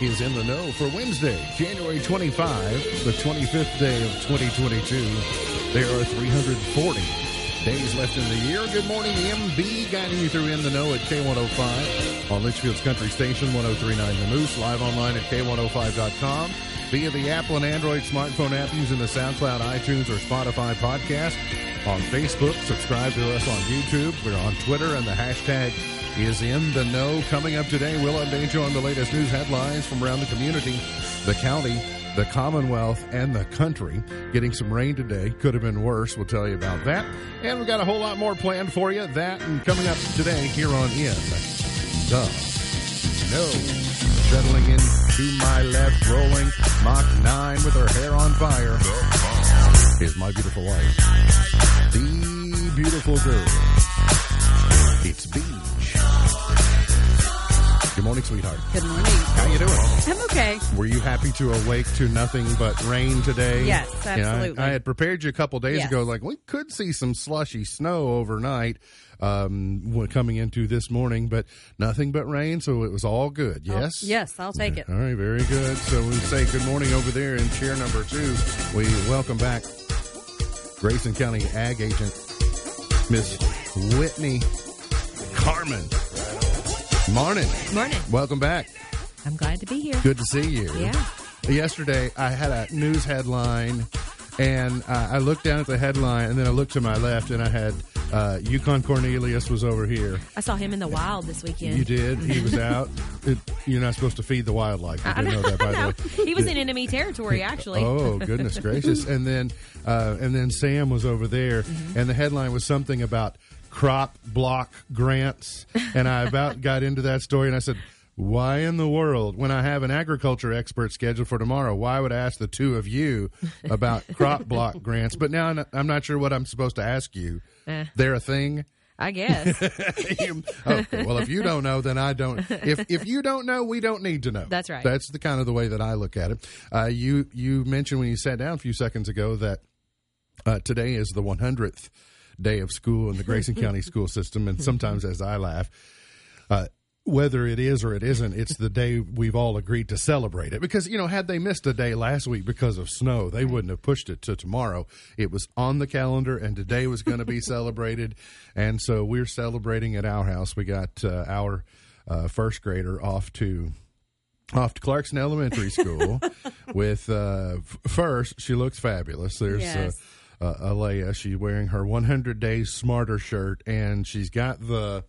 is in the know for Wednesday, January 25, the 25th day of 2022. There are 340 days left in the year. Good morning, MB, guiding you through In the Know at K105 on Leitchfield's Country Station 1039 The Moose, live online at K105.com via the Apple and Android smartphone app using the SoundCloud, iTunes, or Spotify podcast. On Facebook, subscribe to us on YouTube. We're on Twitter, and the hashtag is in the know. Coming up today, we'll update you on the latest news headlines from around the community, the county, the Commonwealth, and the country. Getting some rain today. Could have been worse. We'll tell you about that. And we've got a whole lot more planned for you. That and coming up today here on In the Know. Settling in to my left, rolling Mach 9 with her hair on fire. Is my beautiful wife. The beautiful girl. It's Beach. Good morning, sweetheart. Good morning. How you doing? I'm okay. Were you happy to awake to nothing but rain today? Yes, You know, I- absolutely. I, had prepared you a couple days Yes. ago, like we could see some slushy snow overnight um, coming into this morning, but nothing but rain, so it was all good. Yes? Yes, I'll take it. All right, very good. So we say good morning over there in chair number two. We welcome back Grayson County Ag Agent Miss Whitney Carmen. Morning. Morning. Welcome back. I'm glad to be here. Good to see you. Yeah. Yesterday, I had a news headline, and uh, I looked down at the headline, and then I looked to my left, and I had uh, Yukon Cornelius was over here. I saw him in the wild this weekend. You did. He was out. It, you're not supposed to feed the wildlife. You I didn't know that, by the know. way. He was in enemy territory, actually. Oh goodness gracious! And then uh, and then Sam was over there, Mm-hmm. and the headline was something about crop block grants, and I about got into that story, and I said. Why in the world, when I have an agriculture expert scheduled for tomorrow, why would I ask the two of you about crop block grants? But now I'm not- sure what I'm supposed to ask you. Eh. They're a thing. I guess. Okay, well, if you don't know, then I don't. If if you don't know, we don't need to know. That's right. That's the kind of the way that I look at it. Uh, you you mentioned when you sat down a few seconds ago that uh, today is the 100th day of school in the Grayson County school system, and sometimes as I laugh. Uh, whether it is or it isn't, it's the day we've all agreed to celebrate it. Because, you know, had they missed a day last week because of snow, they wouldn't have pushed it to tomorrow. It was on the calendar, and today was going to be celebrated. And so we're celebrating at our house. We got uh, our uh, first grader off to off to Clarkson Elementary School with uh, f- first she looks fabulous. There's Yes. Uh, uh, Alea. She's wearing her 100 Days Smarter shirt, and she's got the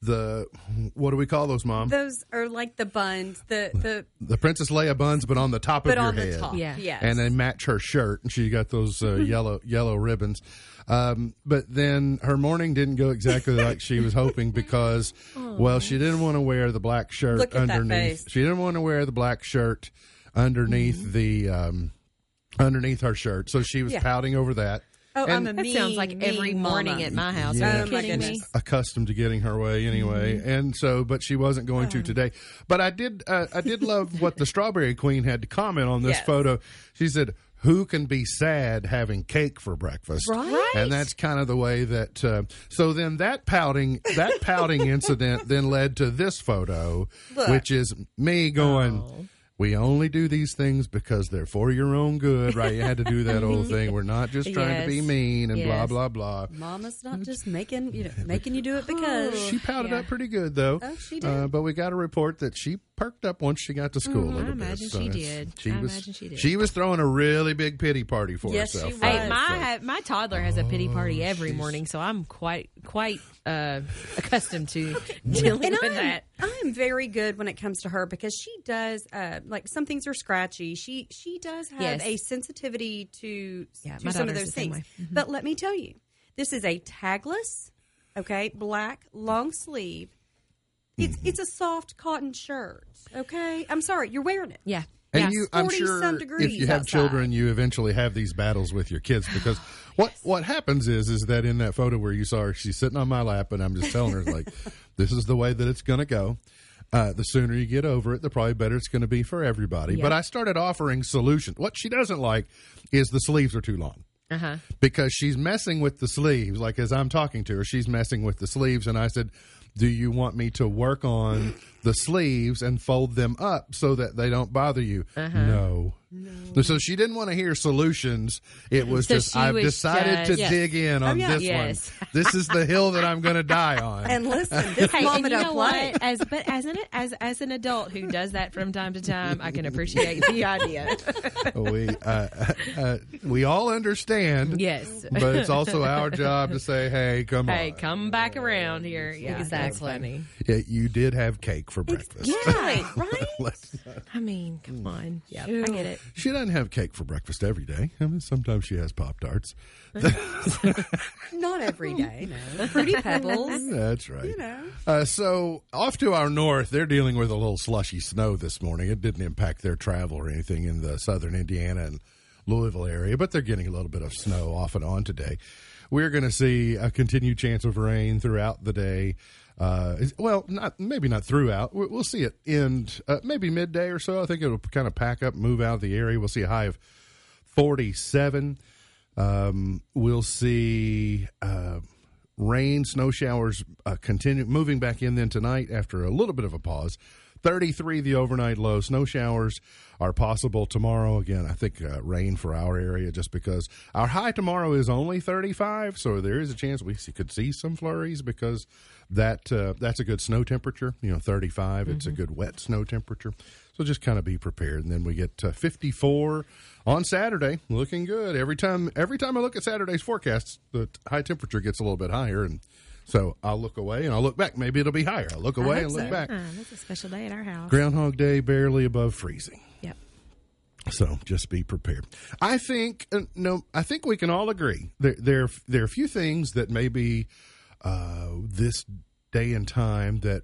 the what do we call those, Mom? Those are like the buns, the the the Princess Leia buns, but on the top but of your on head. the top. Yeah. Yes. And they match her shirt, and she got those uh, yellow yellow ribbons. Um, but then her morning didn't go exactly like she was hoping because, well, she didn't want to wear the black shirt Look at that underneath. face. She didn't want to wear the black shirt underneath Mm-hmm. the um, underneath her shirt, so she was Yeah. pouting over that. oh, and- I'm a That mean, sounds like every morning mama. at my house. Yeah. Are Oh, you my kidding me? goodness. accustomed to getting her way anyway, and so but she wasn't going to today. But I did uh, I did love what the Strawberry Queen had to comment on this Yes. photo. She said, "Who can be sad having cake for breakfast?" Right. And that's kind of the way that. Uh, so then that pouting that pouting incident then led to this photo, Look. which is me going. We only do these things because they're for your own good, right? You had to do that old thing. We're not just trying to be mean and blah blah blah. Mama's not just making you know making you do it because She pouted Yeah. up pretty good though. Oh, she did. Uh, but we got a report that she perked up once she got to school a Mm, I little bit. imagine So she it's- did. She I was. imagine she did. She was throwing a really big pity party for Yes, herself. she right? Hey, my So- my toddler has a pity party every morning, so I'm quite quite uh, accustomed to dealing and with I'm, that. I'm very good when it comes to her because she does uh, like some things are scratchy. She she does have Yes. a sensitivity to Yeah, to some of those things. Mm-hmm. But let me tell you, this is a tagless, okay, black long sleeve. It's Mm-hmm. it's a soft cotton shirt. Okay, I'm sorry, you're wearing it. Yeah. And yeah. you, I'm 40 sure some if you have outside. children, you eventually have these battles with your kids because what what happens is is that in that photo where you saw her, she's sitting on my lap, and I'm just telling her like, this is the way that it's going to go. Uh, the sooner you get over it, the probably better it's going to be for everybody. Yeah. But I started offering solutions. What she doesn't like is the sleeves are too long. Uh huh. because she's messing with the sleeves. Like as I'm talking to her, she's messing with the sleeves, and I said, Do you want me to work on the sleeves and fold them up so that they don't bother you? Uh-huh. No. No. So she didn't want to hear solutions. It was So just I've was decided to just- Yes. dig in on yeah. this Yes. one. This is the hill that I'm going to die on. And listen, this Hey, moment you of know what? As but as an as as an adult who does that from time to time, I can appreciate the idea. we uh, uh, we all understand. Yes. But it's also our job to say, "Hey, come Hey, on! come back around here. Yeah, Exactly. funny. Yeah, you did have cake for breakfast." Right, right? I mean, come on. Yeah, I get it. She doesn't have cake for breakfast every day. I mean, sometimes she has pop tarts. Not every day, no. Fruity Pebbles. That's right. You know. Uh, so off to our north, they're dealing with a little slushy snow this morning. It didn't impact their travel or anything in the southern Indiana and Louisville area, but they're getting a little bit of snow off and on today. We're going to see a continued chance of rain throughout the day. Uh, well, not maybe not throughout. We- We'll see it end uh, maybe midday or so. I think it'll kind of pack up, move out of the area. We'll see a high of forty-seven. Um, we'll see uh, rain, snow showers uh, continue moving back in then tonight after a little bit of a pause. 33 the overnight low. Snow showers are possible tomorrow. Again, I think uh, rain for our area just because our high tomorrow is only 35, so there is a chance we could see some flurries because that uh, that's a good snow temperature. You know, 35. It's a good wet snow temperature. So just kind of be prepared. And then we get uh, 54 on Saturday, looking good. Every time every time I look at Saturday's forecasts, the high temperature gets a little bit higher and so I'll look away and I'll look back. Maybe it'll be higher. I'll look away and look so. back. Ah, that's a special day at our house. Groundhog Day barely above freezing. Yep. So just be prepared. I think uh, no, I think we can all agree there there there are a few things that maybe uh, this day and time that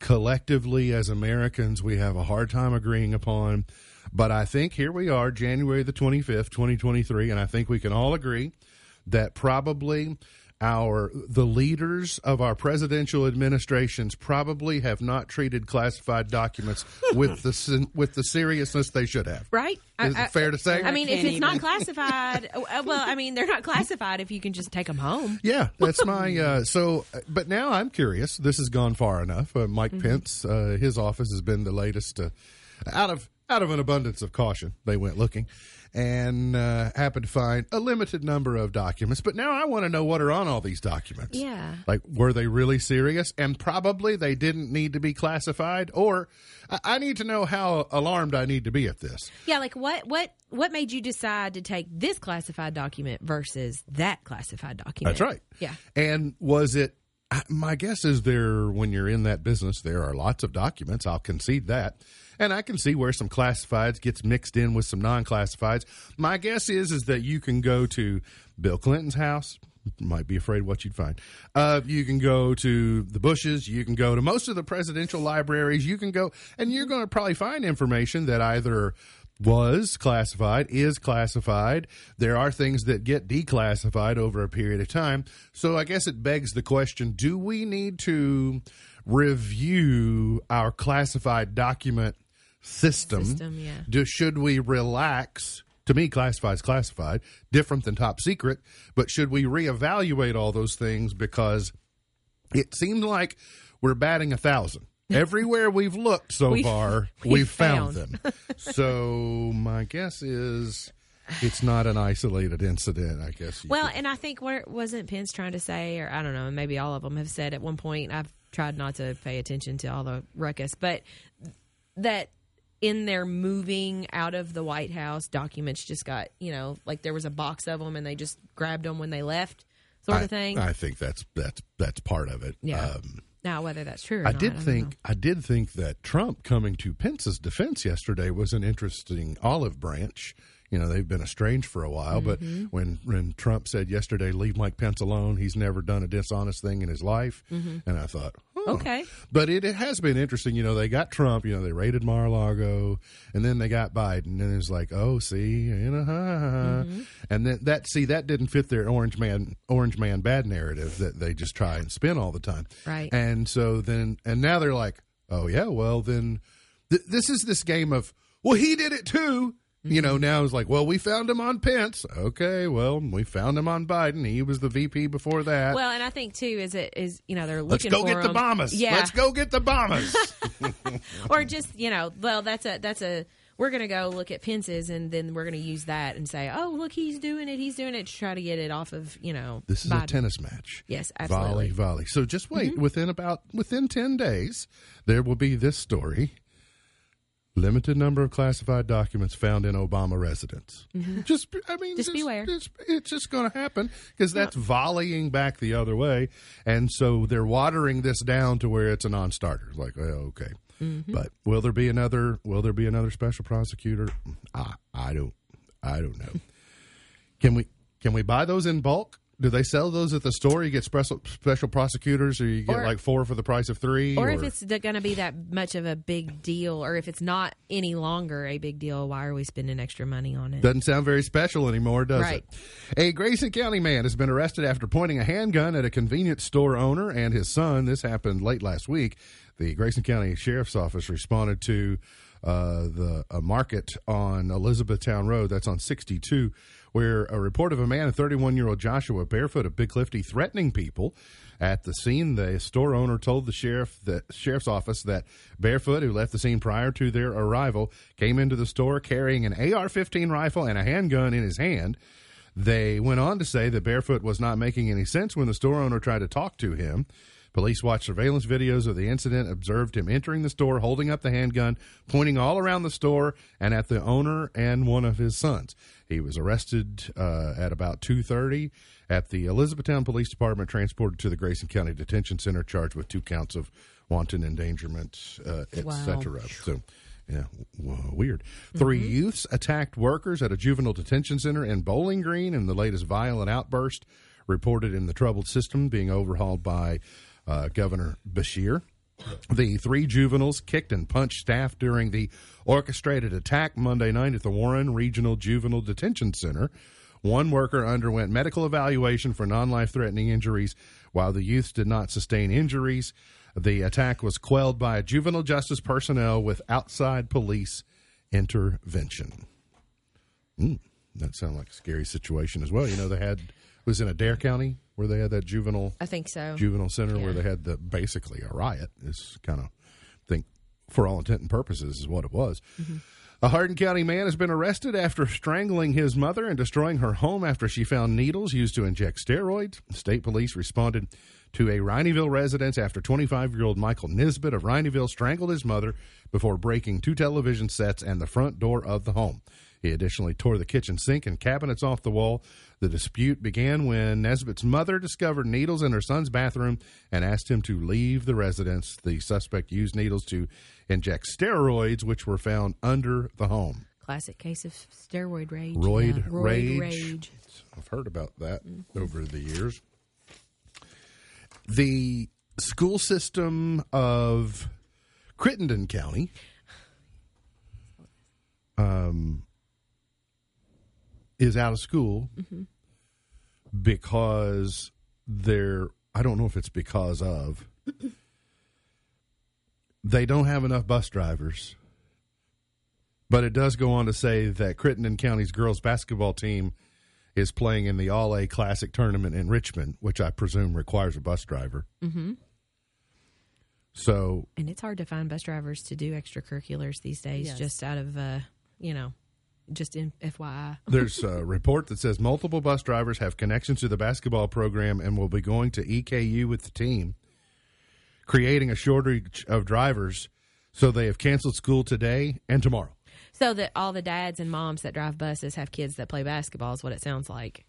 collectively as Americans we have a hard time agreeing upon. But I think here we are, January the twenty fifth, twenty twenty three, and I think we can all agree that probably our the leaders of our presidential administrations probably have not treated classified documents with the with the seriousness they should have. Right? Is it fair to say? I mean, if can't it's not classified, uh, well, I mean, they're not classified if you can just take them home. Yeah, that's my. Uh, so, uh, but now I'm curious. This has gone far enough. Uh, Mike Pence, uh, his office has been the latest. Uh, out of out of an abundance of caution, they went looking and uh, happened to find a limited number of documents. But now I want to know what are on all these documents. Yeah. like were they really serious? And probably they didn't need to be classified. Or I, I need to know how alarmed I need to be at this. Yeah, like what what what made you decide to take this classified document versus that classified document? That's right. Yeah. And was it? My guess is there when you're in that business, there are lots of documents. I'll concede that, and I can see where some classifieds gets mixed in with some non-classifieds. My guess is is that you can go to Bill Clinton's house. Might be afraid what you'd find. Uh, you can go to the Bushes. You can go to most of the presidential libraries. You can go, and you're going to probably find information that either was classified, is classified. There are things that get declassified over a period of time. So I guess it begs the question do we need to review our classified document system? System, yeah. Do, should we relax? To me, classified is classified, different than top secret. But should we reevaluate all those things because it seems like we're batting a thousand. Everywhere we've looked so We've- far, we've we've, found, found. them. so my guess is it's not an isolated incident. I guess. Well, could- and I think what wasn't Pence trying to say, or I don't know, maybe all of them have said at one point. I've tried not to pay attention to all the ruckus, but that in their moving out of the White House, documents just got you know like there was a box of them and they just grabbed them when they left, sort I, of thing. I think that's that's that's part of it. Yeah. Um, now whether that's true, or I not, did don't think know. I did think that Trump coming to Pence's defense yesterday was an interesting olive branch. You know, they've been estranged for a while, but Mm-hmm. when when Trump said yesterday, "Leave Mike Pence alone," he's never done a dishonest thing in his life, and I thought. Mm-hmm. Okay. But it, it has been interesting. You know, they got Trump. You know, they raided Mar-a-Lago, and then they got Biden, and it's like, oh, see, you know, ha, ha, ha. Mm-hmm. and then that see that didn't fit their orange man, orange man bad narrative that they just try and spin all the time. Right. And so then, and now they're like, oh yeah, well then, th- this is this game of, well, he did it too. You Mm-hmm. know, now it's like, well, we found him on Pence. Okay, well, we found him on Biden. He was the VP before that. Well, and I think too is it is you know they're looking. Let's go get the him. bombers. Yeah, Let's go get the bombers. or just you know, well, that's a that's a we're gonna go look at Pence's and then we're gonna use that and say, oh, look, he's doing it, he's doing it to try to get it off of you know. this is a tennis match. Yes, Volley, absolutely. Mm-hmm. volley. So just wait. Within about within ten days, there will be this story. Limited number of classified documents found in Obama residence. Just, I mean, Mm-hmm. Just beware. It's, it's just going to happen because that's volleying back the other way, and so they're watering this down to where it's a non-starter. Like, oh, okay, Mm-hmm. but will there be another? Will there be another special prosecutor? I, I don't, I don't know. Can we can we buy those in bulk? Do they sell those at the store? You get special special prosecutors, or you get Or- like four for the price of three. Or if it's going to be that much of a big deal, or if it's not any longer a big deal, why are we spending extra money on it? Doesn't sound very special anymore, does Right. it? A Grayson County man has been arrested after pointing a handgun at a convenience store owner and his son. This happened late last week. The Grayson County Sheriff's Office responded to uh, the a market on Elizabethtown Road. That's on 62, where a report of a man, a 31 year old Joshua Barefoot of Big Clifty, threatening people. At the scene, the store owner told the sheriff, the sheriff's office, that Barefoot, who left the scene prior to their arrival, came into the store carrying an AR-15 rifle and a handgun in his hand. They went on to say that Barefoot was not making any sense when the store owner tried to talk to him. Police watched surveillance videos of the incident, observed him entering the store, holding up the handgun, pointing all around the store and at the owner and one of his sons. He was arrested uh, at about 2.30 at the Elizabethtown Police Department, transported to the Grayson County Detention Center, charged with two counts of wanton endangerment, uh, etc. So, yeah, weird. 3 youths attacked workers at a juvenile detention center in Bowling Green in the latest violent outburst reported in the troubled system being overhauled by uh, Governor Beshear. The three juveniles kicked and punched staff during the orchestrated attack Monday night at the Warren Regional Juvenile Detention Center. One worker underwent medical evaluation for non life threatening injuries, while the youths did not sustain injuries. The attack was quelled by juvenile justice personnel with outside police intervention. Mm, that sounds like a scary situation as well. You know, they had was in Adair County where they had that juvenile I think so. juvenile center where they had the basically a riot. Is kind of think for all intent and purposes is what it was. Mm-hmm. A Hardin County man has been arrested after strangling his mother and destroying her home after she found needles used to inject steroids. State police responded to a Rineyville residence after 25 year old Michael Nisbet of Rineyville strangled his mother before breaking two television sets and the front door of the home. He additionally tore the kitchen sink and cabinets off the wall. The dispute began when Nesbitt's mother discovered needles in her son's bathroom and asked him to leave the residence. The suspect used needles to inject steroids, which were found under the home. Classic case of steroid rage. Roid yeah. Roid rage. rage. I've heard about that over the years. The school system of Crittenden County um, is out of school because they're, I don't know if it's because of, they don't have enough bus drivers. But it does go on to say that Crittenden County's girls basketball team is playing in the All A Classic tournament in Richmond, which I presume requires a bus driver. Mm-hmm. So And it's hard to find bus drivers to do extracurriculars these days, Yes. just out of, uh, you know, just in FYI. there's a report that says multiple bus drivers have connections to the basketball program and will be going to EKU with the team, creating a shortage of drivers. So they have canceled school today and tomorrow. So that all the dads and moms that drive buses have kids that play basketball is what it sounds like.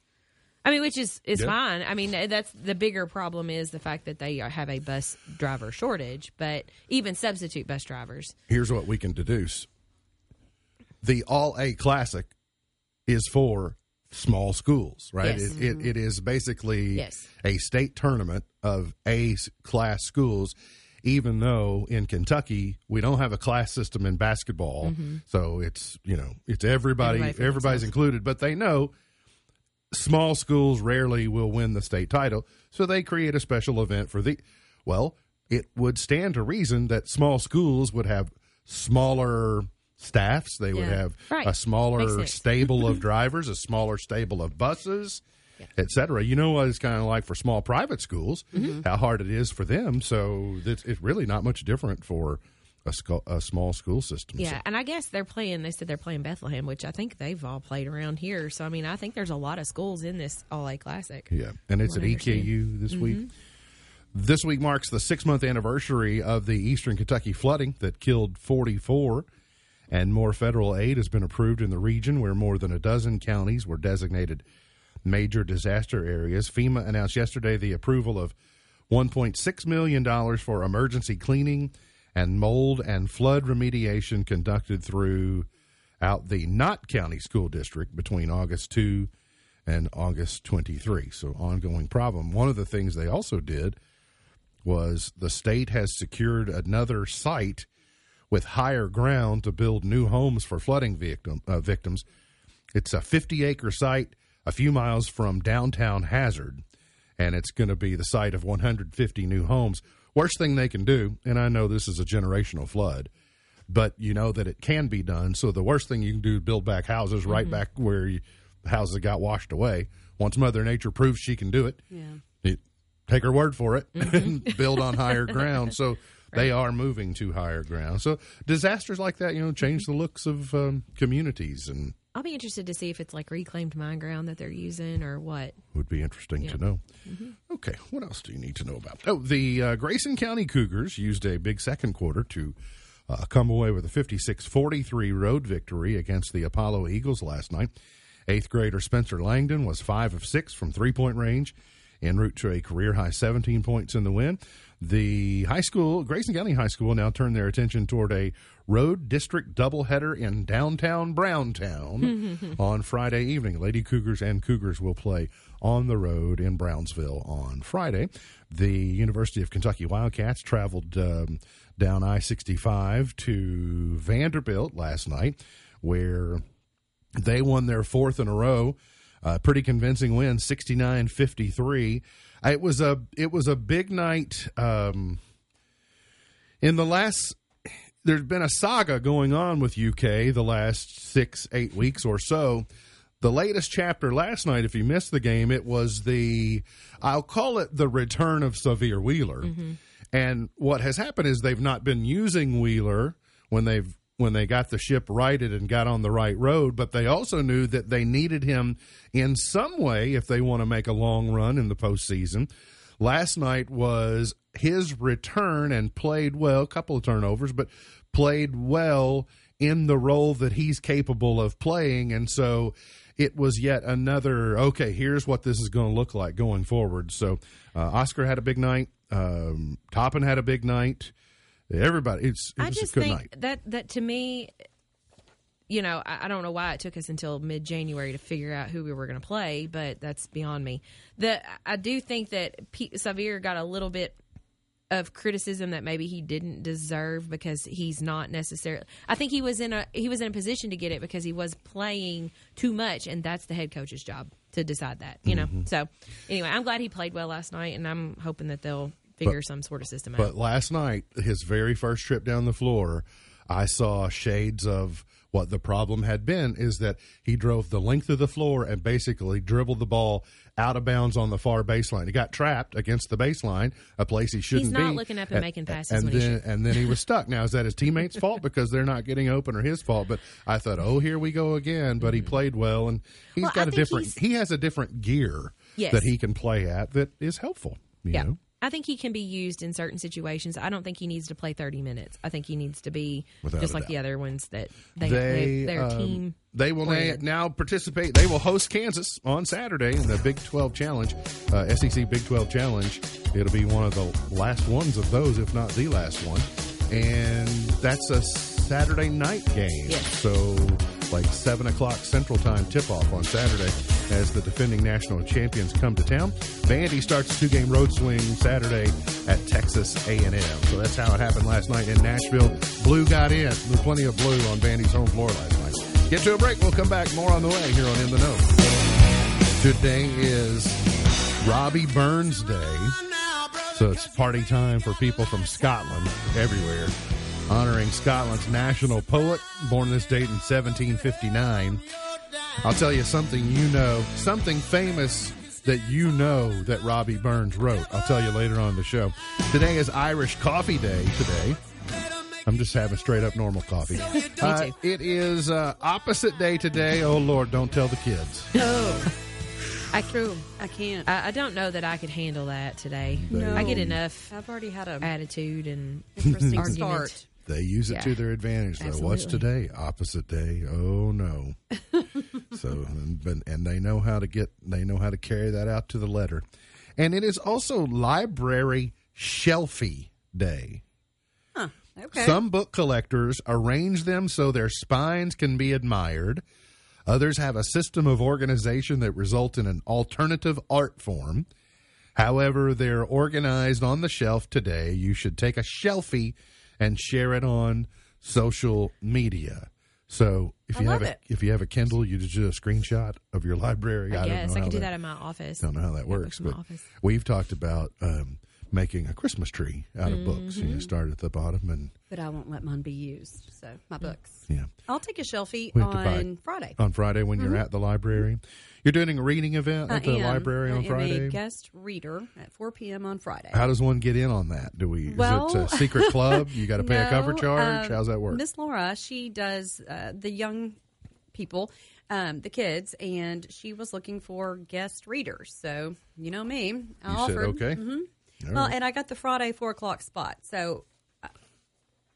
I mean, which is is Yeah. fine. I mean, that's the bigger problem is the fact that they have a bus driver shortage. But even substitute bus drivers, here's what we can deduce the all a classic is for small schools right? Yes. it, it, mm-hmm. it is basically Yes. a state tournament of A class schools even though in kentucky we don't have a class system in basketball. Mm-hmm. So it's you know it's everybody, Everybody everybody's included but they know small schools rarely will win the state title. So they create a special event for the well it would stand to reason that small schools would have smaller staffs. They would Yeah. have Right. a smaller stable of drivers, a smaller stable of buses, et cetera. You know what it's kind of like for small private schools, Mm-hmm. how hard it is for them. So it's, it's really not much different for a, sco- a small school system. So- Yeah, and I guess they're playing. They said they're playing Bethlehem, which I think they've all played around here. So I mean, I think there's a lot of schools in this All A Classic. Yeah, and it's at What I understand. EKU this week. This week marks the six month anniversary of the Eastern Kentucky flooding that killed 44, and more federal aid has been approved in the region where more than a dozen counties were designated major disaster areas. FEMA announced yesterday the approval of $1.6 million for emergency cleaning and mold and flood remediation conducted throughout the Knott County School District between August 2 and August 23. So, ongoing problem. One of the things they also did was the state has secured another site with higher ground to build new homes for flooding victim, uh, victims. It's a 50 acre site a few miles from downtown Hazard, and it's going to be the site of 150 new homes. Worst thing they can do, and I know this is a generational flood, but you know that it can be done. So the worst thing you can do is build back houses right back where you, houses got washed away. Once Mother Nature proves she can do it, Yeah. it, take her word for it and build on higher ground. So they are moving to higher ground. So disasters like that, you know, change the looks of um, communities and I'll be interested to see if it's like reclaimed mine ground that they're using or what. would be interesting to know. Okay, what else do you need to know about? Oh, the uh, Grayson County Cougars used a big second quarter to uh, come away with a 56 43 road victory against the Apollo Eagles last night. Eighth grader Spencer Langdon was 5 of 6 from three point range, en route to a career high 17 points in the win. The high school, Grayson County High School, now turned their attention toward a road district doubleheader in downtown Browntown on Friday evening. Lady Cougars and Cougars will play on the road in Brownsville on Friday. The University of Kentucky Wildcats traveled um, down I 65 to Vanderbilt last night, where they won their fourth in a row. Uh, pretty convincing win, 69-53. It was a it was a big night. Um, in the last, there's been a saga going on with UK the last six eight weeks or so. The latest chapter last night, if you missed the game, it was the I'll call it the return of Sahvir Wheeler. And what has happened is they've not been using Wheeler when they've when they got the ship righted and got on the right road, but they also knew that they needed him in some way if they want to make a long run in the postseason. Last night was his return and played well, a couple of turnovers, but played well in the role that he's capable of playing. And so it was yet another, okay, here's what this is going to look like going forward. So uh, Oscar had a big night. Um, Toppin had a big night. Everybody, it's, it I was just a good think night. that that to me, you know, I, I don't know why it took us until mid January to figure out who we were going to play, but that's beyond me. The I do think that Pete Xavier got a little bit of criticism that maybe he didn't deserve because he's not necessarily. I think he was in a he was in a position to get it because he was playing too much, and that's the head coach's job to decide that. You know. Mm-hmm. So anyway, I'm glad he played well last night, and I'm hoping that they'll figure some sort of system out. But last night, his very first trip down the floor, I saw shades of what the problem had been is that he drove the length of the floor and basically dribbled the ball out of bounds on the far baseline. He got trapped against the baseline, a place he shouldn't be. He's not looking up and making passes And when he then, and then he was stuck. Now, is that his teammates' fault because they're not getting open or his fault? But I thought, oh, here we go again. But he played well, and he's Mm-hmm. Well, got a different, he has a different gear Yes. that he can play at that is helpful. You Yeah. know? I think he can be used in certain situations. I don't think he needs to play 30 minutes. I think he needs to be Without just like doubt. the other ones that they, they they, their um, team. they will na- now participate they will host kansas on saturday in the big 12 challenge uh, sec big 12 challenge it'll be one of the last ones of those if not the last one and that's a saturday night game Yes. so like 7 o'clock central time tip-off on saturday as the defending national champions come to town. Vandy starts a two-game road swing saturday at texas a&m so that's how it happened last night in nashville. Blue got in. There's plenty of blue on vandy's home floor last night. Get to a break. We'll come back. More on the way here on in the know. Today is robbie burns day. So it's party time for people from Scotland everywhere. Honoring Scotland's national poet, born this date in 1759. I'll tell you something you know, something famous that you know that Robbie Burns wrote. I'll tell you later on in the show. Today is Irish Coffee Day today. I'm just having straight up normal coffee. Uh, it is uh, opposite day today. Oh, Lord, don't tell the kids. Oh, I, true. I can't. I, I don't know that I could handle that today. No. I get enough I've already had a attitude and interesting argument. start. They use it Yeah. to their advantage. Though. What's today? Opposite day. Oh no. so and, but- and they know how to get. They know how to carry that out to the letter. And it is also Library Shelfie Day. Okay. Some book collectors arrange them so their spines can be admired. Others have a system of organization that result in an alternative art form. However, they're organized on the shelf today. You should take a shelfie and share it on social media. So if I you have a it. if you have a Kindle, you just do a screenshot of your library. I don't guess know I can do that in my office. don't know how that works, but we've talked about um, making a Christmas tree out of books. Mm-hmm. You start at the bottom and but I won't let mine be used. So my books. yeah. I'll take a shelfie We have to buy- on Friday. on Friday when you're at the library. You're doing a reading event at Mm-hmm. I the am. library I on Friday. a guest reader at 4 p.m. on Friday. How does one get in on that? Do we? Well- is it a secret club? You got to pay a cover charge. um, How's that work? Miss Laura, she does uh, the young people, um, the kids, and she was looking for guest readers. So you know me, I you offered. said okay. hmm Well, right. and I got the Friday four o'clock spot. So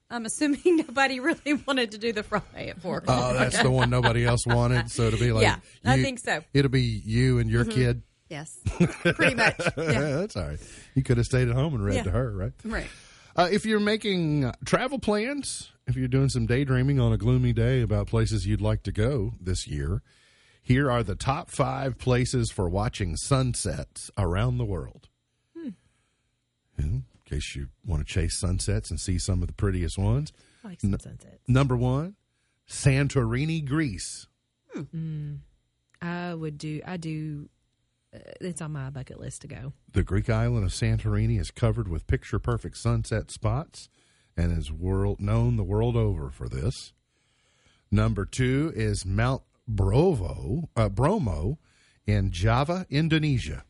I'm assuming nobody really wanted to do the Friday at four o'clock. Oh, that's the one nobody else wanted. So to be like, Yeah, I you- think so. Mm-hmm. It'll be you and your kid. yes, pretty much. Yeah. that's all right. You could have stayed at home and read Yeah. to her, right? Right. Uh, if you're making travel plans, if you're doing some daydreaming on a gloomy day about places you'd like to go this year, here are the top five places for watching sunsets around the world. In case you want to chase sunsets and see some of the prettiest ones. I like some sunsets. Number one, Santorini, Greece. I would do. I do. Uh, it's on my bucket list to go. The Greek island of Santorini is covered with picture perfect sunset spots and is world known the world over for this. Number two is Mount Brovo, uh, Bromo in Java, Indonesia.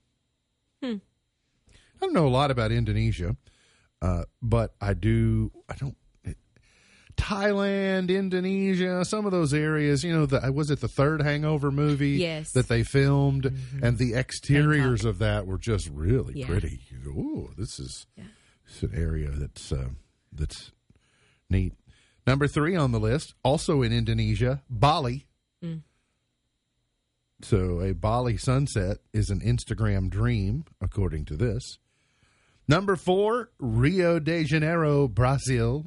I don't know a lot about Indonesia, uh, but I do. I don't. Thailand, Indonesia, some of those areas, you know, the, was it the third Hangover movie Yes. that they filmed, and the exteriors of that were just really Yeah. pretty. You go, ooh, this is it's an area that's uh, that's neat. Number three on the list, also in Indonesia, Bali. So a Bali sunset is an Instagram dream, according to this. Number four, Rio de Janeiro, Brazil.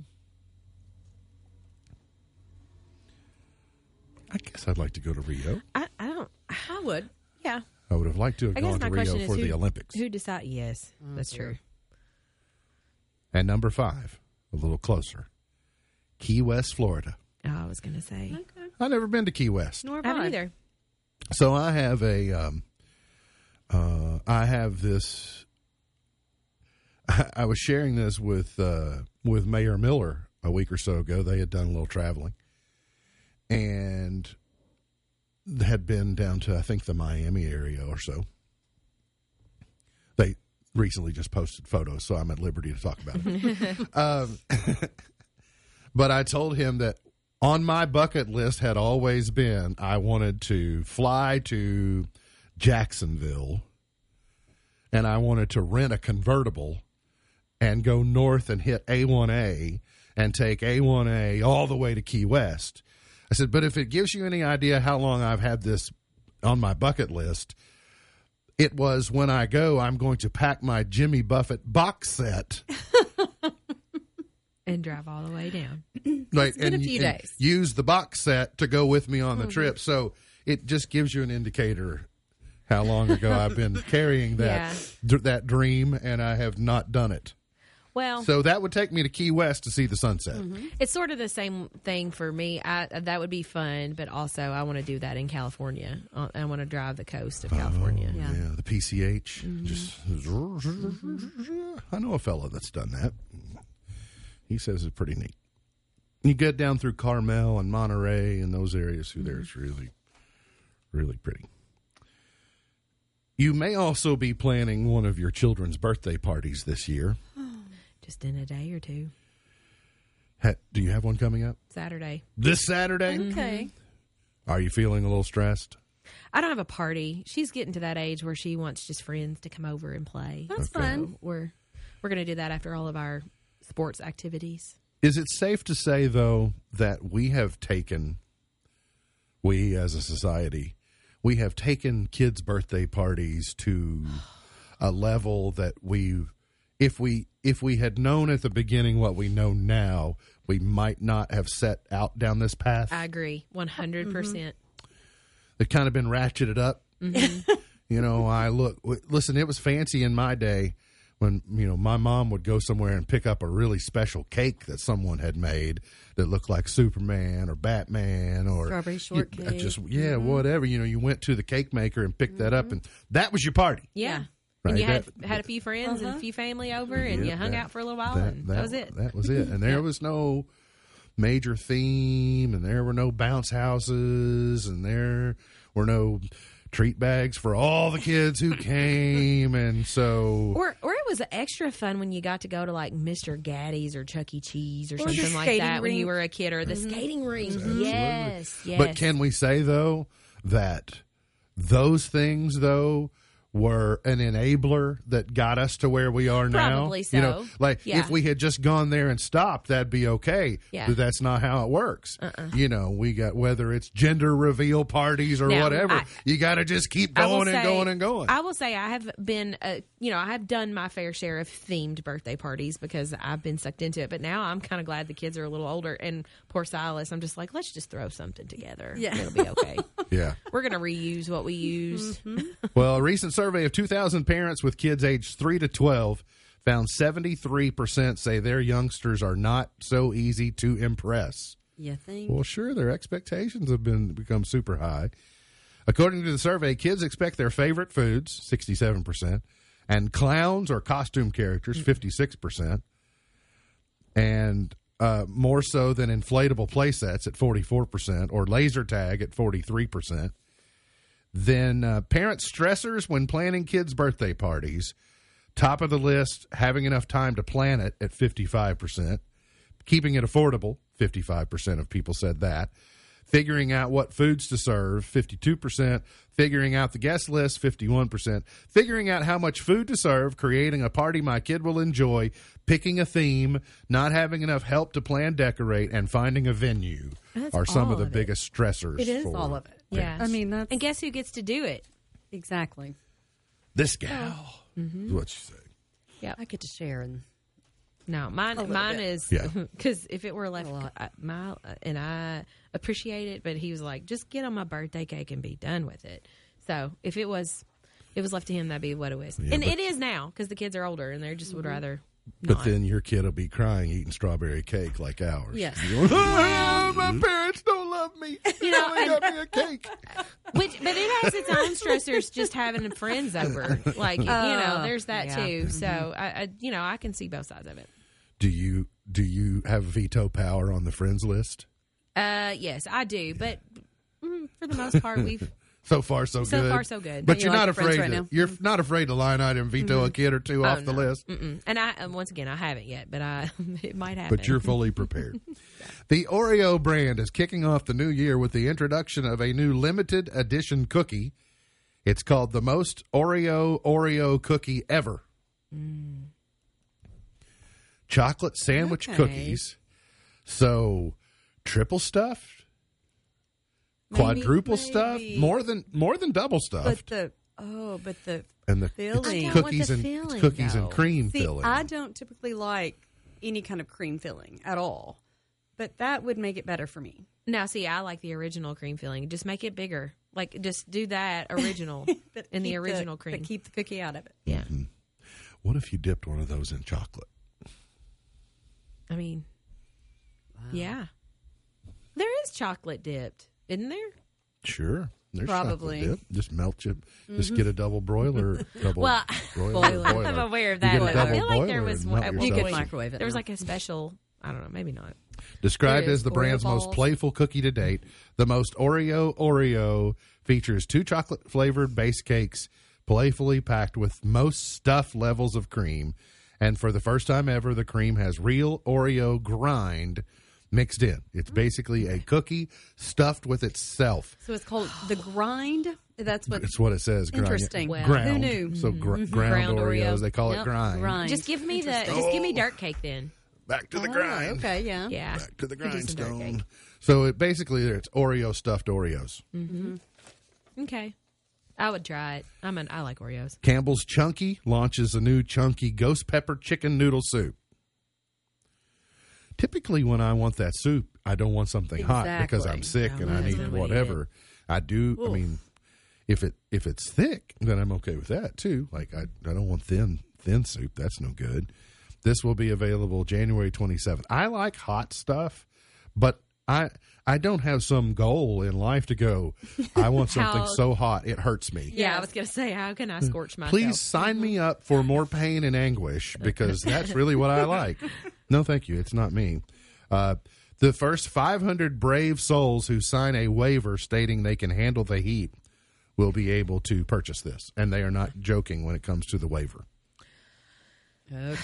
I guess I'd like to go to Rio. I, I don't. I would. Yeah. I would have liked to have I gone my to Rio question is for who, the Olympics. Who decide? Yes, that's true. And number five, a little closer, Key West, Florida. Oh, I was going to say. I've never been to Key West. Nor have I I. either. So I have a, um, uh, I have this. I was sharing this with uh, with Mayor Miller a week or so ago. They had done a little traveling, and had been down to I think the Miami area or so. They recently just posted photos, so I'm at liberty to talk about it. um, but I told him that on my bucket list had always been I wanted to fly to Jacksonville and I wanted to rent a convertible and go north and hit A1A and take A1A all the way to Key West. I said, but if it gives you any idea how long I've had this on my bucket list, it was when I go, I'm going to pack my Jimmy Buffett box set. And drive all the way down. right, been a and, few and days. use the box set to go with me on the Mm-hmm. trip. So it just gives you an indicator how long ago I've been carrying that Yeah. dr- that dream, and I have not done it. Well, So that would take me to Key West to see the sunset. it's sort of the same thing for me. I that would be fun, but also I want to do that in California. I want to drive the coast of California. Yeah. Yeah. the PCH. Mm-hmm. Just I know a fellow that's done that. He says it's pretty neat. You get down through Carmel and Monterey and those areas through there. It's really, really pretty. You may also be planning one of your children's birthday parties this year. Just in a day or two. Ha- do you have one coming up Saturday. this Saturday? Okay. Mm-hmm. Are you feeling a little stressed? I don't have a party. She's getting to that age where she wants just friends to come over and play. That's Okay. fun. So we're we're going to do that after all of our sports activities. Is it safe to say, though, that we have taken, we as a society, we have taken kids' birthday parties to a level that we, if we, if we had known at the beginning what we know now, we might not have set out down this path. I agree, one hundred mm-hmm. percent. They've kind of been ratcheted up. Mm-hmm. you know, I look, w- listen, it was fancy in my day when, you know, my mom would go somewhere and pick up a really special cake that someone had made that looked like Superman or Batman or Strawberry you- shortcake. Uh, just, yeah, mm-hmm. whatever. You know, you went to the cake maker and picked that up and that was your party. Yeah. Right, And you had that- had a few friends and a uh-huh. few family over, and Yeah, you hung that- out for a little while, and that, was it. That was it. And there was no major theme, and there were no bounce houses, and there were no treat bags for all the kids who came, and so Or, or it was extra fun when you got to go to like Mr. Gatti's or Chuck E. Cheese or, something like skating that when you were a kid, or the mm-hmm. skating rink. Yes, yes. But can we say though that those things though were an enabler that got us to where we are now? Probably You know, like Yeah. if we had just gone there and stopped, that'd be okay. Yeah. But that's not how it works. You know, we got whether it's gender reveal parties or Now, whatever, I- you got to just keep I will going and say- going and going. I will say I have been, uh, you know, I have done my fair share of themed birthday parties because I've been sucked into it. But now I'm kind of glad the kids are a little older. And poor Silas, I'm just like, let's just throw something together. Yeah. it'll be okay. yeah. We're gonna reuse what we used. Well, a recent survey of 2,000 parents with kids aged 3 to 12 found 73% say their youngsters are not so easy to impress. You think? Well, sure, their expectations have been become super high. According to the survey, kids expect their favorite foods, 67%, and clowns or costume characters, 56%, and uh, more so than inflatable play sets at 44%, or laser tag at 43%. Then uh, parent stressors when planning kids' birthday parties. Top of the list, having enough time to plan it at 55%. Keeping it affordable, 55% of people said that. Figuring out what foods to serve, 52%. Figuring out the guest list, 51%. Figuring out how much food to serve, creating a party my kid will enjoy, picking a theme, not having enough help to plan, decorate, and finding a venue That's are some of the it. biggest stressors. It is for all of it. Yeah, I mean, that's and guess who gets to do it? exactly. This gal is what she said. Yeah, I get to share and No, mine mine bit. is Yeah. because if it were left, I, my and I appreciate it, but he was like, just get on my birthday cake and be done with it. So if it was, it was left to him, that'd be what it was, Yeah, and but- it is now because the kids are older and they just would rather. But not. then your kid will be crying eating strawberry cake like ours. Yes. You're "Ah, my parents don't love me. You know, they got me a cake. Which, but it has its own stressors. Just having friends over, like you know, Oh, there's that yeah. too. So I, I, you know, I can see both sides of it. Do you do you have veto power on the friends list? Uh, yes, I do, but mm, for the most part, we've So far, so, So good. So far, so good. But You you're not afraid. right to, now? Mm-hmm. You're not afraid to line item veto a kid or two off Oh, the no. list. Mm-mm. and I uh, once again I haven't yet, but I it might happen. But you're fully prepared. The Oreo brand is kicking off the new year with the introduction of a new limited edition cookie. It's called the most Oreo Oreo cookie ever. Chocolate sandwich Okay. cookies. So triple stuffed, Maybe- quadruple stuffed, maybe. more than more than double stuff. but stuffed, the oh, but the and the filling. it's I don't want cookies the and filling, cookies and cream see, filling. I don't typically like any kind of cream filling at all, but that would make it better for me. now see I like the original cream filling. Just make it bigger. Like just do that original But in the original but cream. keep the cookie out of it. yeah, mm-hmm. what if you dipped one of those in chocolate? I mean, yeah, there is chocolate dipped, isn't there? Sure. There's Probably. Just melt you. Just get a double broiler. Double Mm-hmm. Well, broiler. Boiler. boiler. I'm aware of that, get a but I feel like there was and one- melt at one You yourself could microwave it. There was like a special I don't know. Maybe not. Described as the Oreo brand's most playful cookie to date, the most Oreo Oreo features two chocolate flavored base cakes, playfully packed with most stuff levels of cream. And for the first time ever, the cream has real Oreo grind mixed in. It's basically a cookie stuffed with itself. So it's called the grind. That's what. It's what it says. Grind. Interesting. Well, ground. who knew? So gr- mm-hmm. ground, Ground Oreos. Oreo. They call it grind. grind. Just give me the. Just give me oh. dirt cake then. Back to the Oh, grind. okay, yeah. Yeah. Back to the Could do some dirt grindstone. So it basically it's Oreo stuffed Oreos. Mm-hmm. Okay. I would try it. I'm an. I like Oreos. Campbell's Chunky launches a new chunky ghost pepper chicken noodle soup. Typically, when I want that soup, I don't want something hot because I'm Exactly. sick and I need whatever. I do. I mean, if it if it's thick, then I'm okay with that too. Like I, I don't want thin thin soup. That's no good. This will be available January 27th. I like hot stuff, but I I don't have some goal in life to go. I want something How- so hot it hurts me. Yeah, I was gonna say, how can I scorch myself? Please sign me up for more pain and anguish because that's really what I like. No, thank you. It's not me. Uh, the first 500 brave souls who sign a waiver stating they can handle the heat will be able to purchase this. And they are not joking when it comes to the waiver. Okay.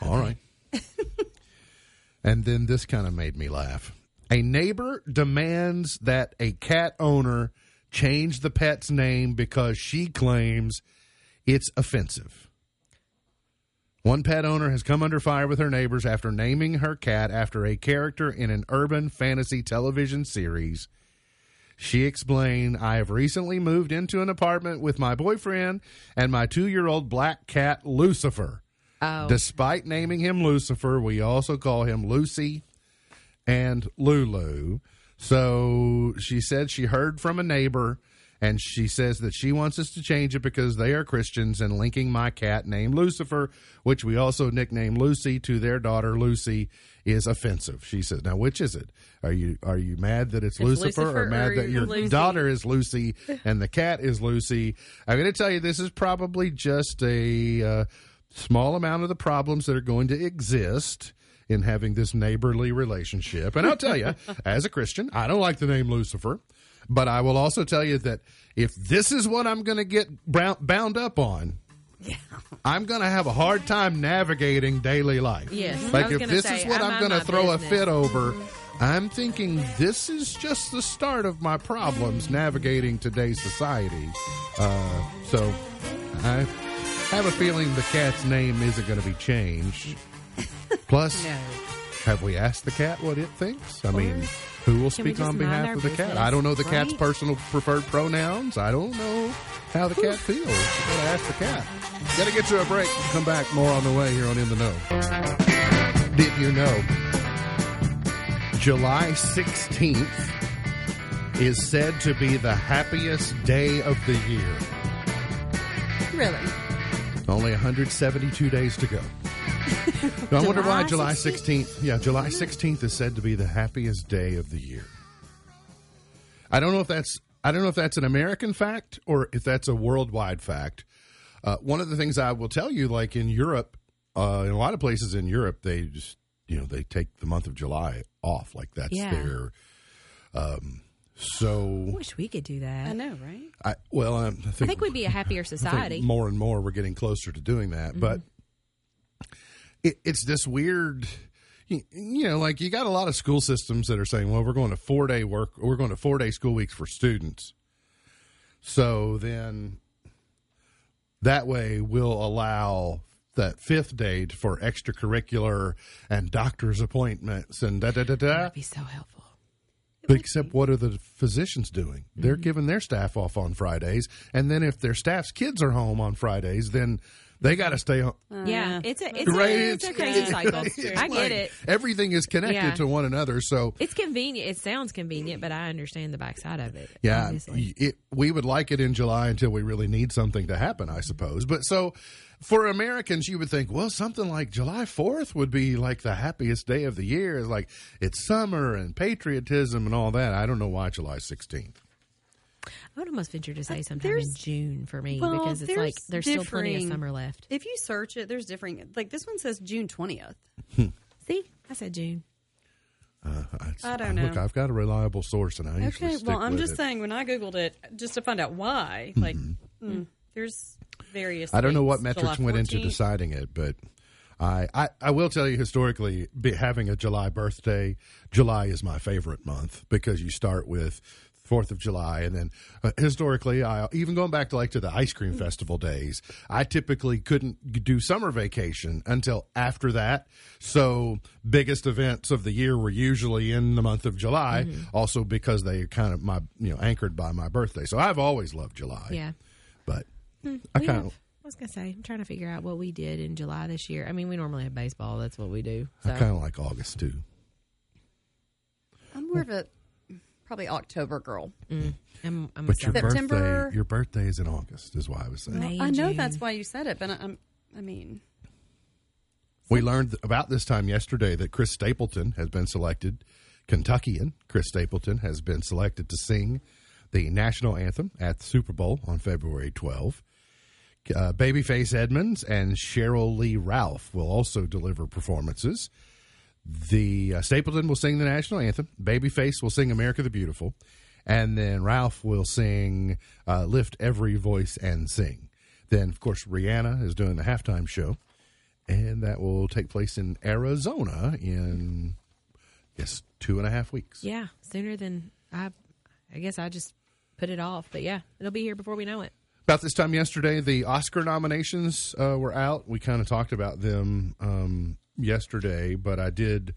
All right. and then this kind of made me laugh. A neighbor demands that a cat owner change the pet's name because she claims it's offensive. One pet owner has come under fire with her neighbors after naming her cat after a character in an urban fantasy television series. She explained, I have recently moved into an apartment with my boyfriend and my two year old black cat, Lucifer. Oh, Despite naming him Lucifer, we also call him Lucy and Lulu. So she said she heard from a neighbor and she says that she wants us to change it because they are Christians and linking my cat named Lucifer, which we also nickname Lucy to their daughter Lucy is offensive. She says, "Now which is it? Are you are you mad that it's, Lucifer, or mad or that your Lucy? daughter is Lucy and the cat is Lucy?" I'm going to tell you this is probably just a uh, small amount of the problems that are going to exist in having this neighborly relationship. And I'll tell you, as a Christian, I don't like the name Lucifer, but I will also tell you that if this is what I'm going to get bound up on, I'm going to have a hard time navigating daily life. Yes. Like if this say, is what I'm going to throw a fit over, I'm thinking this is just the start of my problems navigating today's society. Uh, so I have a feeling the cat's name isn't going to be changed. Plus, No. have we asked the cat what it thinks? I mean, who will speak on behalf of the cat? I don't know the cat's personal preferred pronouns. I don't know how the cat feels. You gotta ask the cat. Gotta get to a break. Come back. More on the way here on In the Know. Did you know July 16th is said to be the happiest day of the year? Really? Only 172 days to go. I wonder why July 16th. Yeah, July 16th is said to be the happiest day of the year. I don't know if that's I don't know if that's an American fact or if that's a worldwide fact. Uh, one of the things I will tell you, like in Europe, uh, in a lot of places in Europe, they just you know they take the month of July off, like that's Yeah. their. Um, so I wish we could do that. I know, right? I well, um, I I think think we'd be a happier society. more and more we're getting closer to doing that but it, it's this weird you, you know like you got a lot of school systems that are saying well we're going to four day work we're going to four day school weeks for students so then that way we'll allow that fifth day for extracurricular and doctor's appointments and da da da da That'd be so helpful. But except what are the physicians doing? They're mm-hmm. giving their staff off on Fridays, and then if their staff's kids are home on Fridays, then they got to stay home. Uh, yeah, it's a it's, Right, a, it's a crazy it's- cycle. it's I like get it. Everything is connected Yeah. to one another. So It's convenient. It sounds convenient, but I understand the backside of it. yeah, it, we would like it in July until we really need something to happen, I suppose. But so for Americans, you would think, well, something like July 4th would be like the happiest day of the year. It's like it's summer and patriotism and all that. I don't know why July 16th. I would almost venture to uh, say sometime in June for me well, because it's like there's there's still plenty of summer left. If you search it, there's different. Like this one says June twentieth. Hmm. See, I said June. Uh, I don't Look, know. Look, I've got a reliable source, and I usually Okay, stick well, I'm with just it. saying when I googled it just to find out why, like, mm-hmm. mm, there's various. I don't know what metrics went into deciding it, but I, I, I will tell you historically, be, having a July birthday, July is my favorite month because you start with Fourth of July, and then uh, historically, I even going back to like to the ice cream festival days, I typically couldn't do summer vacation until after that. So biggest events of the year were usually in the month of July, also because they kind of my you know anchored by my birthday. So I've always loved July. Yeah. but I We kind have- of. I was gonna say, I'm trying to figure out what we did in July this year. I mean, we normally have baseball. That's what we do. So I kind of like August too. I'm more of a probably October girl. Mm, I'm, I'm But your September. September- birthday, your birthday is in August, is why I was saying. May I know that's why you said it, but I, I'm. I mean, We learned about this time yesterday that Chris Stapleton has been selected, Kentuckian Chris Stapleton has been selected to sing the national anthem at the Super Bowl on February 12. Uh, Babyface Edmonds and Sheryl Lee Ralph will also deliver performances. The uh, Stapleton will sing the national anthem. Babyface will sing "America the Beautiful," and then Ralph will sing uh, "Lift Every Voice and Sing." Then, of course, Rihanna is doing the halftime show, and that will take place in Arizona in yes two and a half weeks. Yeah, sooner than I. I guess I just put it off, but yeah, it'll be here before we know it. About this time yesterday, the Oscar nominations uh, were out. We kind of talked about them um, yesterday, but I did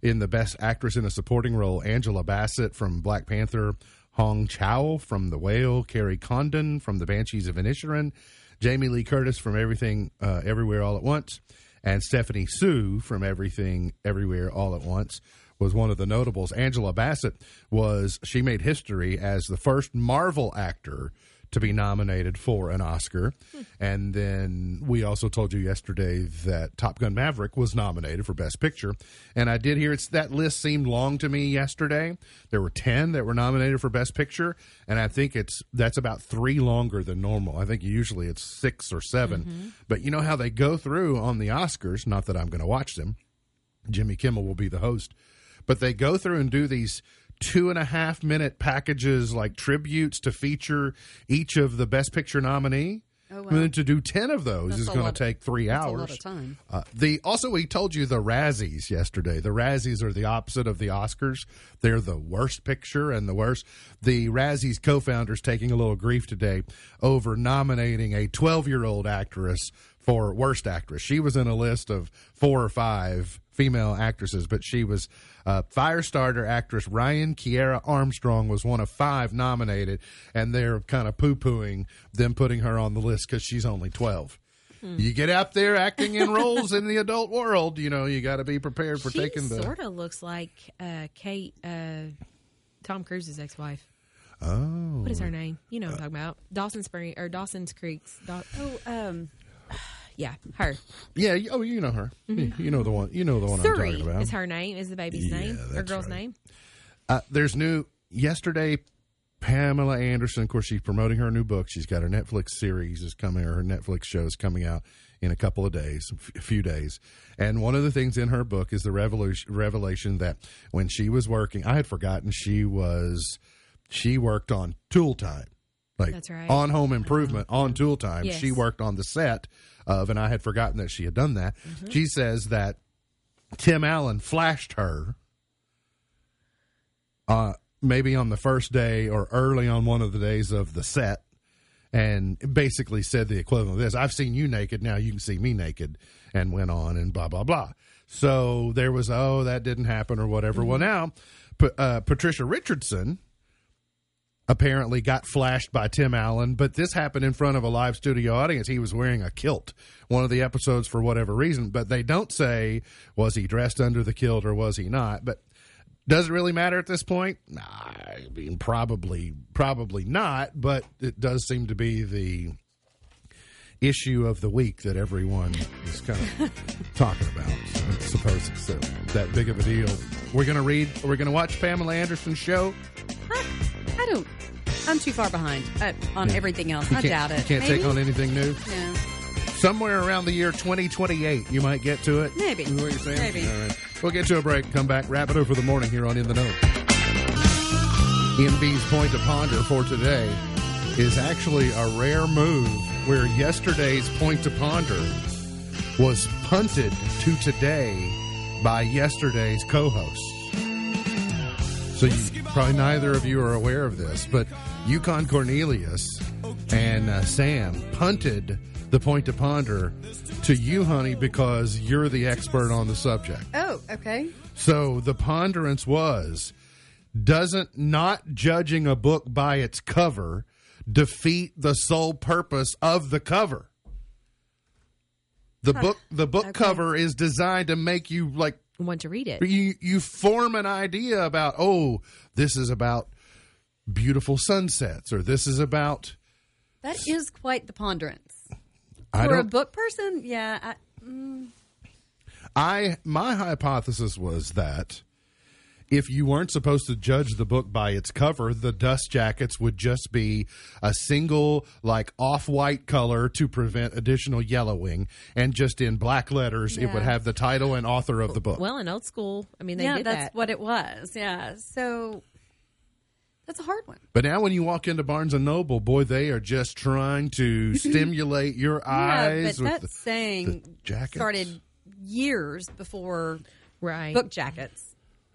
in the Best Actress in a Supporting Role: Angela Bassett from Black Panther, Hong Chau from The Whale, Kerry Condon from The Banshees of Inisherin, Jamie Lee Curtis from Everything uh, Everywhere All at Once, and Stephanie Hsu from Everything Everywhere All at Once was one of the notables. Angela Bassett was she made history as the first Marvel actor to be nominated for an Oscar. And then we also told you yesterday that Top Gun Maverick was nominated for Best Picture. And I did hear it's that list seemed long to me yesterday. There were 10 that were nominated for Best Picture, and I think it's that's about 3 longer than normal. I think usually it's 6 or 7. Mm-hmm. But you know how they go through on the Oscars, not that I'm going to watch them. Jimmy Kimmel will be the host. But they go through and do these two and a half minute packages, like tributes to feature each of the Best Picture nominee. Oh, wow. And then to do 10 of those That's is going to take three that's a hours. lot of time. Uh, the also we told you the Razzies yesterday. The Razzies are the opposite of the Oscars. They're the worst picture and the worst. The Razzies co-founders taking a little grief today over nominating a 12-year-old actress for worst actress. She was in a list of four or five female actresses, but she was uh, Firestarter actress Ryan Kiera Armstrong was one of five nominated, and they're kind of poo-pooing them putting her on the list because she's only 12. You get out there acting in roles in the adult world, you know, you got to be prepared for she taking the. sort of looks like uh, Kate, uh, Tom Cruise's ex-wife. Oh. What is her name? You know what I'm talking about. Dawson Spring or Dawson's Creek's. Daw- Oh, um, yeah, her. Yeah, oh, you know her. You- You know the one. You know the one I'm talking about. is her name. Is the baby's Yeah, name Her girl's right. name? Uh, there's new yesterday. Pamela Anderson, of course, she's promoting her new book. She's got her Netflix series is coming, or her Netflix show is coming out in a couple of days, a few days. And one of the things in her book is the revolution, revelation that when she was working, I had forgotten she was she worked on Tool Time, like That's right. on Home Improvement on Tool Time. Yes. She worked on the set of, and I had forgotten that she had done that. She says that Tim Allen flashed her uh, maybe on the first day or early on one of the days of the set and basically said the equivalent of this I've seen you naked, now you can see me naked, and went on and blah, blah, blah. So there was, oh, that didn't happen or whatever. Well, now, uh, Patricia Richardson apparently got flashed by Tim Allen, but this happened in front of a live studio audience. He was wearing a kilt, one of the episodes for whatever reason, but they don't say was he dressed under the kilt or was he not. But does it really matter at this point? Nah, I mean, probably, probably not. But it does seem to be the issue of the week that everyone is kind of talking about. I suppose it's that big of a deal. We're gonna read. We're gonna watch Pamela Anderson's show. I don't. I'm too far behind uh, on everything else. You I doubt it. Can't Maybe? take on anything new. No. Somewhere around the year 2028, you might get to it. Maybe. Is what you're saying? Maybe. All right. We'll get to a break. Come back. Wrap it up for the morning here on In the Know. MB's point to ponder for today is actually a rare move where yesterday's point to ponder was punted to today by yesterday's co-hosts. So you, probably neither of you are aware of this, but Yukon Cornelius and uh, Sam punted the point to ponder to you, honey, because you're the expert on the subject. Oh, okay. So the ponderance was doesn't not judging a book by its cover defeat the sole purpose of the cover? The book the book Okay. cover is designed to make you like Want to read it? you you form an idea about oh this is about beautiful sunsets or this is about That is quite the ponderance. I For a book person, yeah. I, mm, I my hypothesis was that if you weren't supposed to judge the book by its cover, the dust jackets would just be a single like off-white color to prevent additional yellowing and just in black letters it would have the title and author of the book. Well, in old school, I mean, they yeah, did that's that. what it was. Yeah. So that's a hard one. but now when you walk into Barnes and Noble, boy, they are just trying to stimulate your eyes yeah, with but the- that saying jackets. started years before right. book jackets.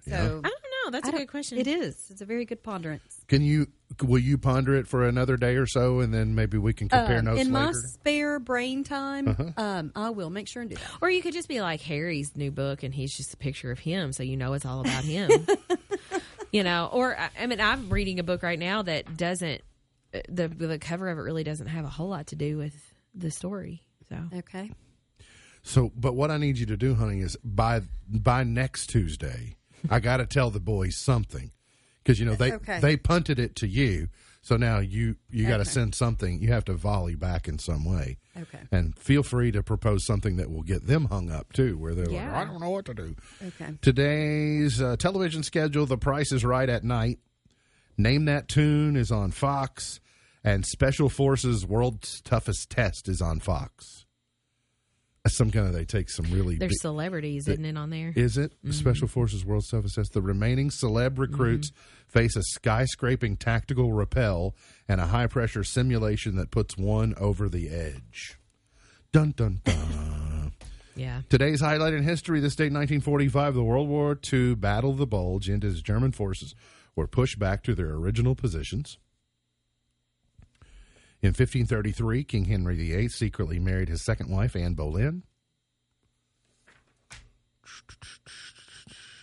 So I don't know. That's I a good question. It is. It's a very good ponderance. Can you will you ponder it for another day or so and then maybe we can compare Um, notes in my spare brain time, Uh-huh. um, I will make sure and do that. Or you could just be like Harry's new book, and he's just a picture of him, so you know it's all about him. you know, or I- I mean, I'm reading a book right now that doesn't uh, the the cover of it really doesn't have a whole lot to do with the story. So Okay. So, but what I need you to do, honey, is by by next Tuesday, I got to tell the boys something because you know they Okay. they punted it to you, so now you you got to send something. You have to volley back in some way. Okay. And feel free to propose something that will get them hung up too, where they're like, I don't know what to do. Okay. Today's uh, television schedule: The Price is Right at night. Name that tune is on Fox, and Special Forces World's Toughest Test is on Fox. Some kind of they take some really there's big- celebrities, isn't it, on there? is it the mm-hmm. Special Forces World Toughest Test? The remaining celeb recruits mm-hmm. face a skyscraping tactical rappel and a high pressure simulation that puts one over the edge. Dun dun dun. yeah. Today's highlight in history: this date, 1945, the World War II Battle of the Bulge ended as German forces were pushed back to their original positions. In 1533, King Henry VIII secretly married his second wife, Anne Boleyn.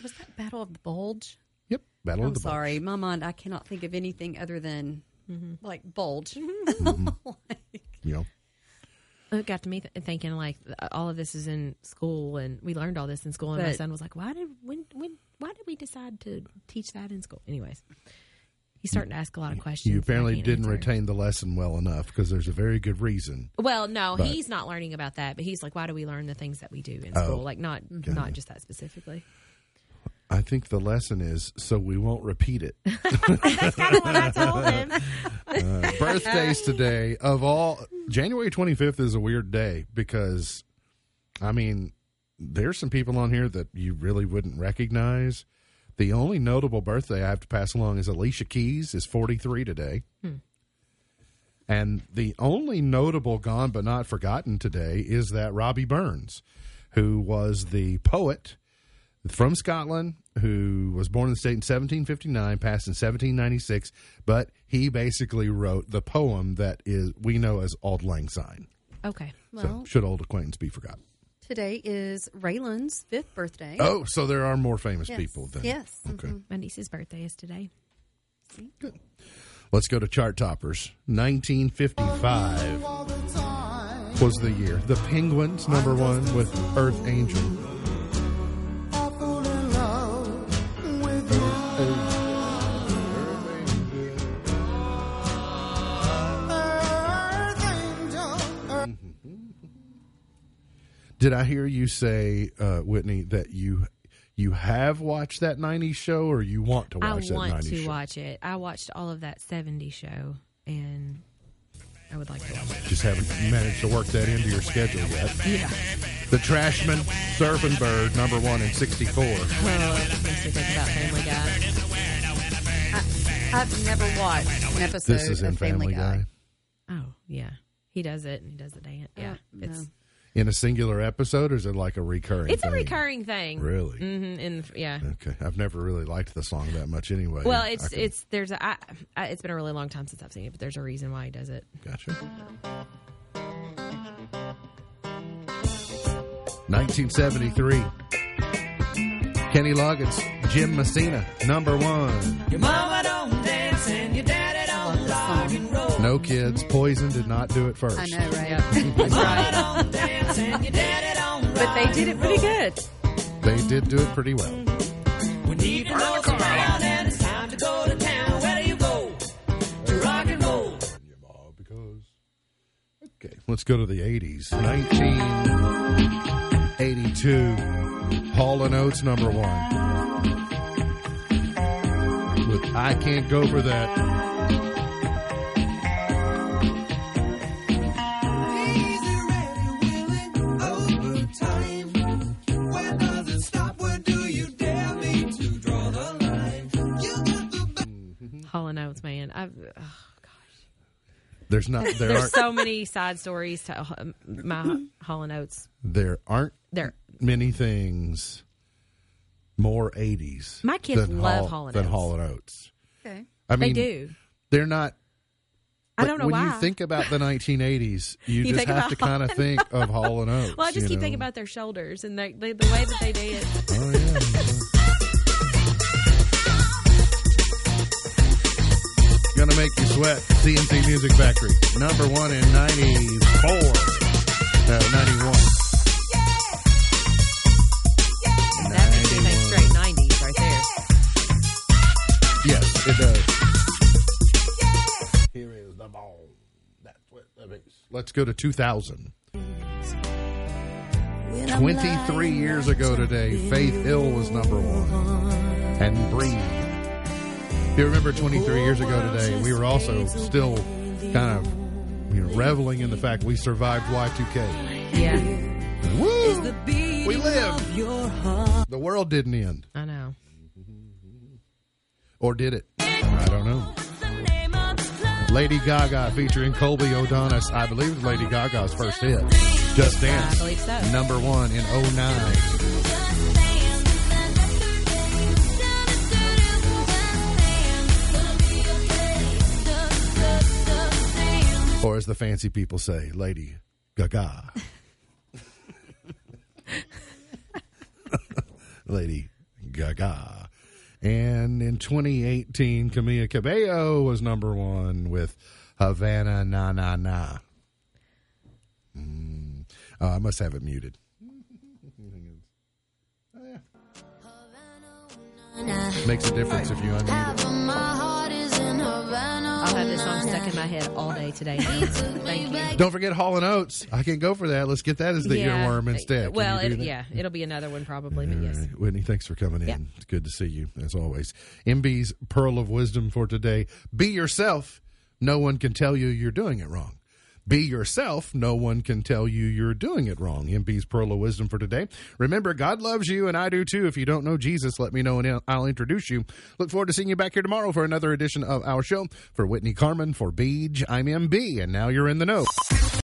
Was that Battle of the Bulge? Yep, Battle I'm of the Bulge. sorry, my mind. I cannot think of anything other than mm-hmm. like bulge. Mm-hmm. You know, It got to me th- thinking like all of this is in school, and we learned all this in school. And my son was like, "Why did when when why did we decide to teach that in school?" Anyways, he's starting to ask a lot of questions. you apparently didn't answer. retain the lesson well enough because there's a very good reason. Well, no, But- he's not learning about that, but he's like, "Why do we learn the things that we do in Oh. school? Like not not just that specifically." I think the lesson is so we won't repeat it. That's kind of what I told him. Uh, birthdays today of all January 25th is a weird day because I mean there's some people on here that you really wouldn't recognize. The only notable birthday I have to pass along is Alicia Keys is 43 today. Hmm. And the only notable gone but not forgotten today is that Robbie Burns, who was the poet from Scotland who was born in the state in 1759, passed in 1796, but he basically wrote the poem that is we know as Auld Lang Syne. Okay, so Well- should old acquaintance be forgotten? Today is Raylan's fifth birthday. Oh, so there are more famous Yes. people then. Yes. Okay. Mm-hmm. my niece's birthday is today. Good. Let's go to chart toppers. 1955 was the year. The Penguins number 1 with Earth Angel. Did I hear you say, uh, Whitney, that you you have watched that '90s show, or you want to I watch that want 90s to show? watch it. I watched all of that '70s show, and I would like to watch it. Just haven't managed to work that into your schedule yet. Yeah, The Trashmen, Surfing Bird, number one in 64. Oh, that makes me think about Family Guy. I've never watched an episode This is in of Family, Guy. Oh, yeah. He does it and he does the dance. Yeah. Uh, it's no. In a singular episode, or is it like a recurring it's a recurring thing. Really? hmm And yeah. Okay. I've never really liked the song that much anyway. Well, it's can- it's there's a I, I, it's been a really long time since I've seen it, but there's a reason why he does it. Gotcha. 1973. Kenny Loggins, Jim Messina, number one. No kids. Poison did not do it first. I know, right? That's right. Don't dance and your daddy don't But they did it pretty good. They did do it pretty well. When evening rolls around and it's time to go to town, where do you go? To rock and roll. because. Okay, let's go to the 80s. 1982. Hall and Oates, number one. With I Can't Go For That. There's not there there's aren't so many side stories to um, my Hall and Oates. there aren't There, many things more 80s. My kids than love Hall, Hall and than Oates. Hall and Oates. Okay. I they do. they're not. I don't know when why. you think about the 1980s, you, You just think have about to kind of Hall think of Hall and Oates. Well, I just keep know? thinking about their shoulders and the, the, the way that they did. Oh yeah. Make you sweat. C+C Music Factory, number one in '94. No, '91. That makes me think straight 90s right there. Yes, it does. Here is the ball. That's what that is. Let's go to 2000. 23 years ago today, Faith Hill was number one. And Breathe. If you remember 23 years ago today, we were also still kind of you know, reveling in the fact we survived Y2K. Yeah, Woo! We lived. The world didn't end. I know. Or did it? I don't know. Lady Gaga featuring Colby O'Donis. I believe it was Lady Gaga's first hit. Just Dance. I believe so. Number one in 09. Or as the fancy people say, Lady Gaga. Lady Gaga. And in 2018, Camila Cabello was number one with Havana Na Na Na. Mm. Uh, I must have it muted. Makes a difference if you unmute it. I'll have this song stuck in my head all day today. Thank you. Don't forget Hall and Oates. I can go for that. Let's get that as the Yeah. earworm instead. Can Well, it, yeah, it'll be another one probably, but yes. right. Whitney, thanks for coming in. Yeah. It's good to see you, as always. MB's Pearl of Wisdom for today. Be yourself. No one can tell you you're doing it wrong. Be yourself. No one can tell you you're doing it wrong. MB's Pearl of Wisdom for today. Remember, God loves you, and I do too. If you don't know Jesus, let me know, and I'll introduce you. Look forward to seeing you back here tomorrow for another edition of our show. For Whitney Carmen, for Beej, I'm MB, and now you're in the know.